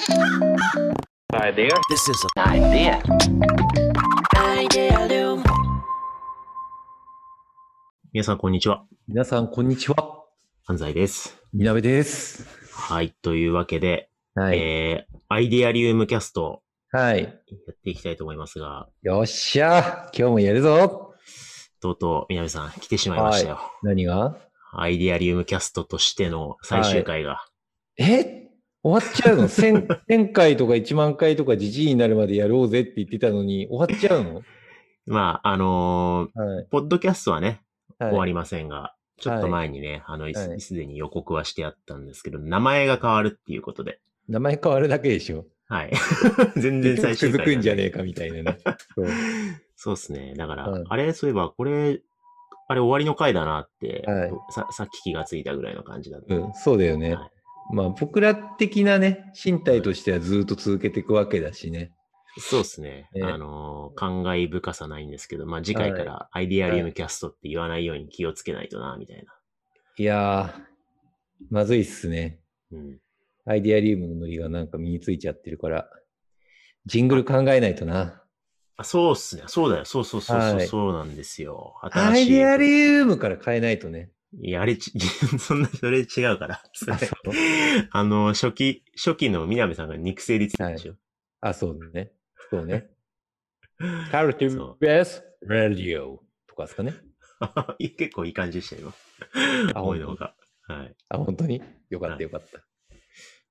Idea. This is an idea. Idealium. 皆さん、こんにちは。皆さん、こんにちは。安西です。みなべです。はい。というわけで、はい。えー、アイデアリウムキャストはい。やっていきたいと思いますが、よっしゃ今日もやるぞとうとう、みなべさん、来てしまいましたよ。何が？アイデアリウムキャストとしての最終回が。え終わっちゃうの？1000, 1000回とか1万回とかじじいになるまでやろうぜって言ってたのに、終わっちゃうの？まあ、あのはい。ーポッドキャストはね、はい、終わりませんが、ちょっと前にね、あの、はいすすでに予告はしてあったんですけど、名前が変わるっていうことで。名前変わるだけでしょ？はい。全然最終続回くんじゃねええかみたいなね。そうですね。だから、はいあれ、そういえば、これ、あれ終わりの回だなって、はいささっき気がついたぐらいの感じだった。うん、そうだよね。はいまあ、僕ら的なね、身体としてはずっと続けていくわけだしね。そうですね。ねあのー、感慨深さないんですけど、まあ、次回からアイデアリウムキャストって言わないように気をつけないとな、みたいな。いやー、まずいっすね。うん。アイデアリウムのノリがなんか身についちゃってるから、ジングル考えないとな。あ、そうっすね。そうだよ。そうそうそうそう、はいそうなんですよ。ア。イデアリウムから変えないとね。いや、あれち、そんな、それ違うから。それあ、そう あの、初期、初期の南さんが肉声で言ってたでしょ。あそうだね。そうね。カルティそうベース、ラディオとかですかね。結構いい感じでしたよ、今。あ思いのほか。はい。あ、本当に？よかっはいたよかった。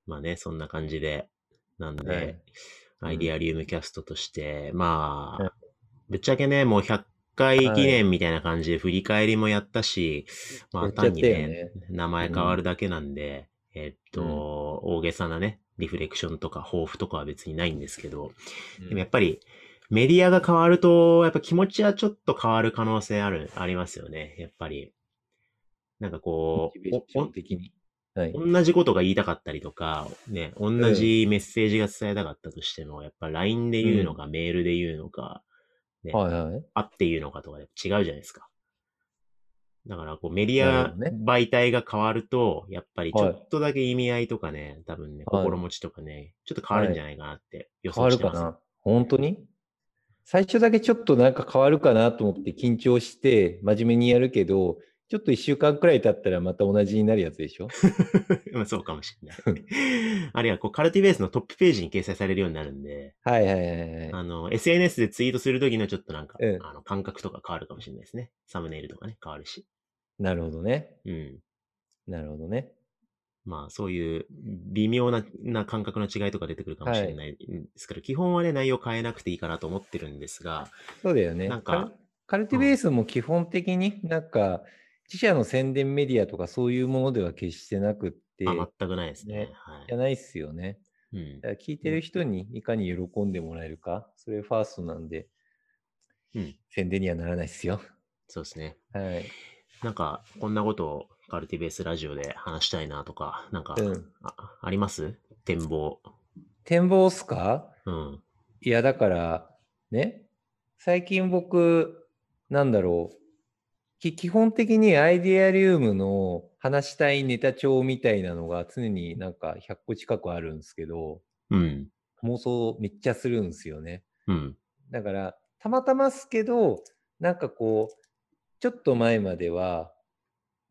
まあね、そんな感じで。なんで、はいアイデアリウムキャストとして、まあ、はいぶっちゃけね、もう100回記念みたいな感じで振り返りもやったし、まあやっちゃった単よねにね、名前変わるだけなんで、えっと、大げさなね、リフレクションとか抱負とかは別にないんですけど、でもやっぱり、メディアが変わると、やっぱ気持ちはちょっと変わる可能性ある、ありますよね。やっぱり。なんかこう、的に。はい。お同じことが言いたかったりとか、ね、同じメッセージが伝えたかったとしても、やっぱ LINE で言うのか、メールで言うのか、ね、はいはい。会って言うのかとかで違うじゃないですか。だから、こう、メディア媒体が変わると、やっぱりちょはいっとだけ意味合いとかね、多分ね、はい心持ちとかね、ちょっと変わるんじゃないかなって予変わ想してます。るかな？本当に？最初だけちょっとなんか変わるかなと思って緊張して真面目にやるけど、ちょっと一週間くらい経ったらまた同じになるやつでしょ？まあそうかもしれない。あるいは、こう、カルティベースのトップページに掲載されるようになるんで、はいはいはいはい。あの、SNS でツイートするときのちょっとなんか、うんあの、感覚とか変わるかもしれないですね。サムネイルとかね、変わるし。なるほどね。うん。なるほどね。まあ、そういう微妙なな感覚の違いとか出てくるかもしれないんですけど、基本はね、内容変えなくていいかなと思ってるんですが、そうだよね。なんかカルカルティベースも基本的になんか自社の宣伝メディアとかそういうものでは決してなくって、あ、全くないですね。ねはじゃないっすよね。い。うんだから聞いてる人にいかに喜んでもらえるか、それファーストなんで、うん。宣伝にはならないっすよ。そうですね。はい。なんか、こんなことをカルティベースラジオで話したいなとか、なんか、うん。ああります？展望。展望っすか？うん。いや、だから、ね、最近僕、なんだろう、き基本的にアイデアリウムの話したいネタ帳みたいなのが常になんか100個近くあるんですけど、うん。妄想めっちゃするんですよね。うん。だから、たまたますけど、なんかこう、ちょっと前までは、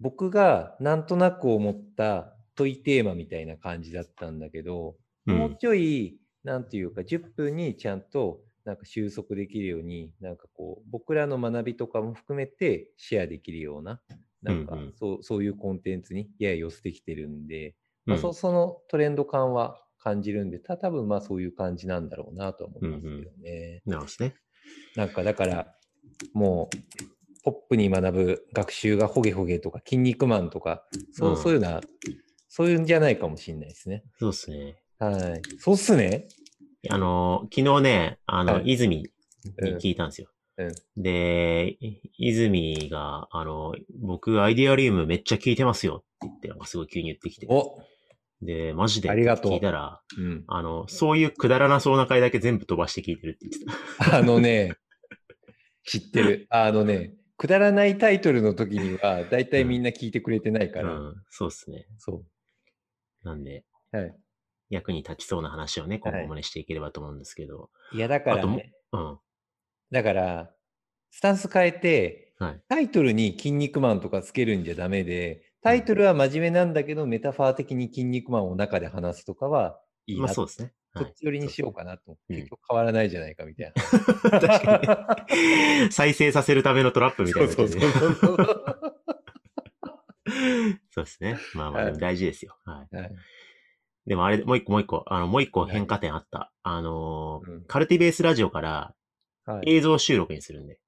僕がなんとなく思った問いテーマみたいな感じだったんだけど、うんもうちょい、なんていうか、10分にちゃんとなんか収束できるように、なんかこう、僕らの学びとかも含めてシェアできるような、なんかうんうんそうそういうコンテンツにやや寄せてきてるんで、まあ、うんそそのトレンド感は感じるんで、た多分まあそういう感じなんだろうなとは思いますけどね。なるほどですね。なんかだから、もう、ポップに学ぶ学習がホゲホゲとか、筋肉マンとか、そう,、うんそういうのは、そういうんじゃないかもしれないですね。そうですね。はい。そうっすね。あの、昨日ね、あの、はい泉にうん聞いたんですよ。うんで、い泉が、あの、僕、アイデアリウムめっちゃ聞いてますよって言って、なんかすごい急に言ってきて。おで、マジでありがとう聞いたら、うん。あの、そういうくだらなそうな回だけ全部飛ばして聞いてるって言ってた。あのね、知ってる。あのね、くだらないタイトルの時には、だいたいみんな聞いてくれてないから。うん、そうっすね。そなんで、う。はい。役に立ちそうな話をね、今後もね、していければと思うんですけど。いや、だからね、うん。だから、スタンス変えて、はい。タイトルに筋肉マンとかつけるんじゃダメで、タイトルは真面目なんだけど、メタファー的に筋肉マンを中で話すとかはいいなまあそうですね。そっち寄りにしようかなと思って、うん結局変わらないじゃないかみたいな。確かに。再生させるためのトラップみたいな、そうそうそうそう。そうですね。まあまあ、大事ですよ。はい。はいでもあれ、もう一個もう一個、あの、もう一個変化点あった。あのーうんカルティベースラジオからはい映像収録にするんで。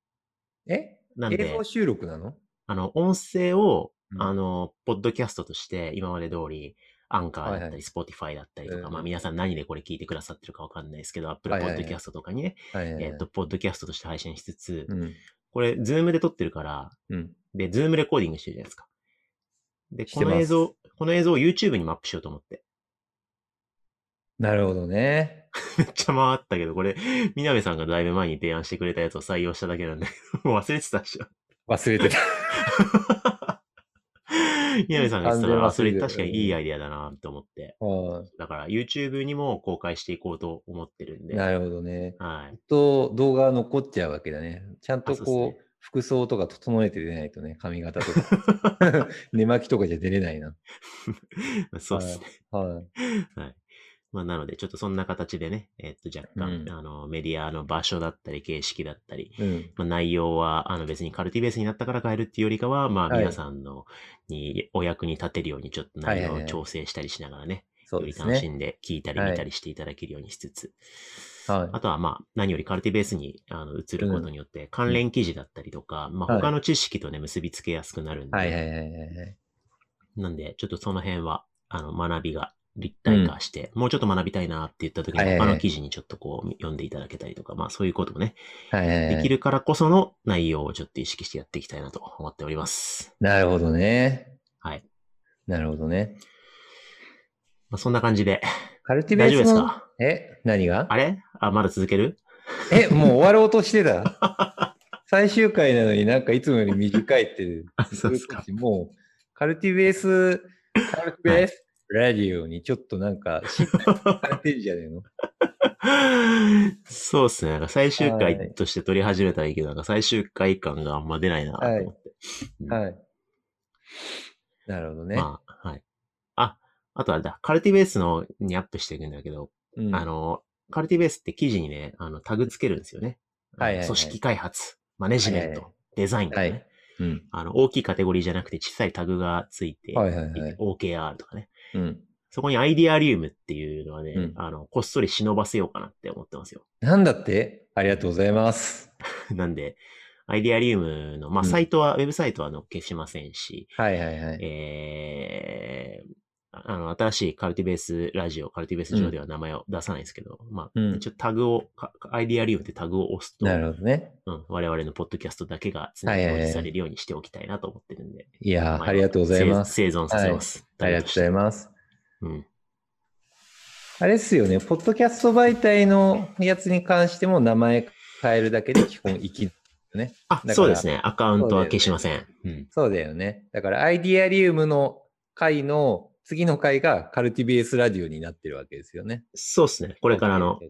え？なんで映像、収録なの？あの、音声を、うんあの、ポッドキャストとして今まで通り、アンカーだったり、はいはいスポティファイだったりとか、うんまあ皆さん何でこれ聞いてくださってるかわかんないですけど、アップルはいはいはいポッドキャストとかにね、はいはいはいえっと、ポッドキャストとして配信しつつ、うん。これ、ズームで撮ってるから、うん。で、ズームレコーディングしてるじゃないですか。で、この映像、この映像を YouTube にもアップしようと思って。なるほどね。めっちゃ回ったけど、これ、みなべさんがだいぶ前に提案してくれたやつを採用しただけなんだけど、もう忘れてたでしょ。忘れてた。みなべさんが言ってたから、それ確かにいいアイデアだなと思って。はだから YouTube にも公開していこうと思ってるんで。いなるほどね。はい。と動画が残っちゃうわけだね。ちゃんとこう、服装とか整えて出ないとね、髪型とか。寝巻きとかじゃ出れないな。そうですね。はい。はい。まあ、なので、ちょっとそんな形でね、えっと、若干、うんあの、メディアの場所だったり、形式だったり、うん。まあ、内容は、あの、別にカルティベースになったから変えるっていうよりかは、まあ、はい皆さんの、に、お役に立てるように、ちょっと内容を調整したりしながらね、より楽しね。んで聞いたりはい見たりしていただけるようにしつつ、はい。あとはまあ、何よりカルティベースにあの移ることによって、関連記事だったりとか、まあ、はい他の知識とね、結びつけやすくなるんで、はいはいはいはいはい。なんで、ちょっとその辺は、あの、学びが立体化して、もうちょっと学びたいなって言った時に、はいはいはい。他の記事にちょっとこう、読んでいただけたりとか、まあ、そういうこともね、はいはいはい。できるからこその内容をちょっと意識してやっていきたいなと思っております。なるほどね。はい。なるほどね。まあ、そんな感じで、カルティベ大丈夫ースのですか？え何が？あれ？あ、まだ続ける？え、もう終わろうとしてた？最終回なのになんかいつもより短いって。あ そうっすか。もう、カルティベース、カルティベースラジオにちょっとなんか、信頼されてるじゃねえの？そうですね。なんか最終はい回として撮り始めたらいいけど、なんか最終回感があんま出ないなと思って。うんはい。なるほどね。まあ、はい。あ、あとあれだ、カルティベースのにアップしていくんだけど、うんあの、カルティベースって記事にね、あの、タグつけるんですよね。はいはいはい組織開発、マネジメント、はいはいはデザインとかね、はいうん。あの、大きいカテゴリーじゃなくて小さいタグがついて、はいはいはい。OKR とかね。うん。そこにアイディアリウムっていうのはね、うんあの、こっそり忍ばせようかなって思ってますよ。なんだって？ありがとうございます。なんで、アイディアリウムの、まあ、うんサイトは、ウェブサイトは載っけしませんし、はいはいはい。えー、あの、新しいカルティベースラジオ、カルティベース上では名前を出さないですけど、まあ、うん一応タグを、かアイディアリウムってタグを押すと、なるほどね。うん、我々のポッドキャストだけが常に表示されるようにしておきたいなと思ってるんで。いやー、まありがとうございます。生生存させます。ありがとうございます。うん。あれっすよね、ポッドキャスト媒体のやつに関しても名前変えるだけで基本生きるね。あそうですね。アカウントは消しません。うん。そうだよね。だからアイディアリウムの回の次の回がカルティベースラジオになってるわけですよね。そうですね。これからの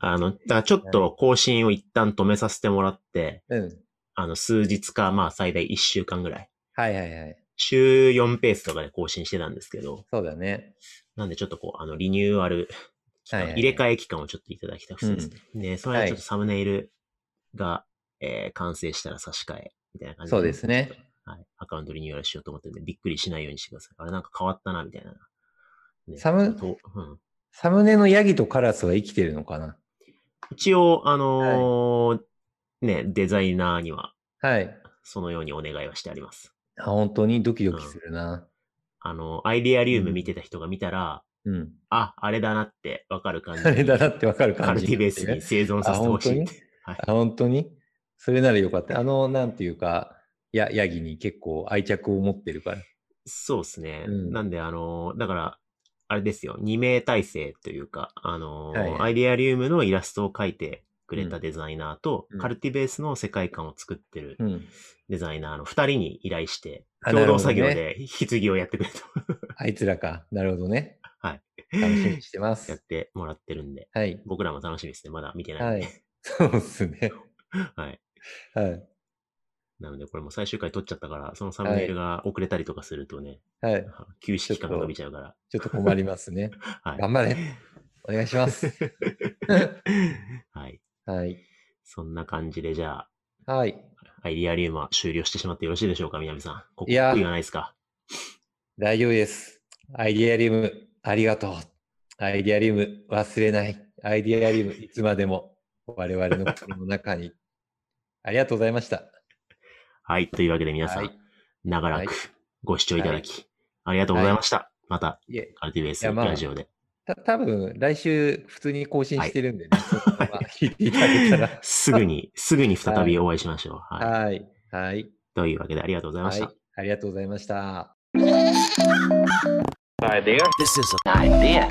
あの、だからちょっと更新を一旦止めさせてもらって、うん。あの、数日か、まあ最大1週間ぐらい。はいはいはい。週4ペースとかで更新してたんですけど、そうだね。なんでちょっとこう、あの、リニューアル入れ替え期間をちょっといただきたくてですね。で、それはちょっとサムネイルが、えー完成したら差し替え、みたいな感じそうですね。はい。アカウントリニューアルしようと思ってるんで、びっくりしないようにしてください。あれなんか変わったな、みたいな。ねサムとうん、サムネのヤギとカラスは生きてるのかな？一応、あのーね、デザイナーには、はい。そのようにお願いはしてあります。あ本当に？ドキドキするな。あの、アイデアリウム見てた人が見たら、うん。あ、あれだなってわかる感じあれだなってわかるカ感じにルティベースに生存させてほしいって。はい。あ、本当に？それならよかった。あの、なんていうか、や、ヤギに結構愛着を持ってるから。そうですね。うんなんで、あの、だから、あれですよ、2名体制というか、あの、はいはいアイデアリウムのイラストを描いてくれたデザイナーと、うんカルティベースの世界観を作ってるうん。デザイナーの2人に依頼して、あ共同作業で引き継ぎをやってくれと。あいつらか。なるほどね。はい。楽しみにしてまやっす。てもらってるんで、はい。僕らも楽しみですね。まだ見てないはい。そうですね。はい。はい。なので、これも最終回撮っちゃったから、そのサムネイルが遅れたりとかするとね、はい。休止期間が伸びちゃうから。ちょっと困りますね。はい。頑張れ。お願いします。はい。はい。そんな感じで、じゃあ、はい。アイディアリウムは終了してしまってよろしいでしょうか、南さん。ここいや悔いがないですか？大丈夫です。アイディアリウム、ありがとう。アイディアリウム、忘れない。アイディアリウム、いつまでも我々の心の中に。ありがとうございました。はい。というわけで皆さん、はい。長らはいくご視聴いただき、ありがとうございました。また、いえ、カルティベースラジオで。た多分来週普通に更新してるんでね、そのまま聞いていただけたら。すぐに、すぐに再びお会いしましょう。はい。はい。はい。というわけでありがとうございました。はい。ありがとうございました。This is an idea.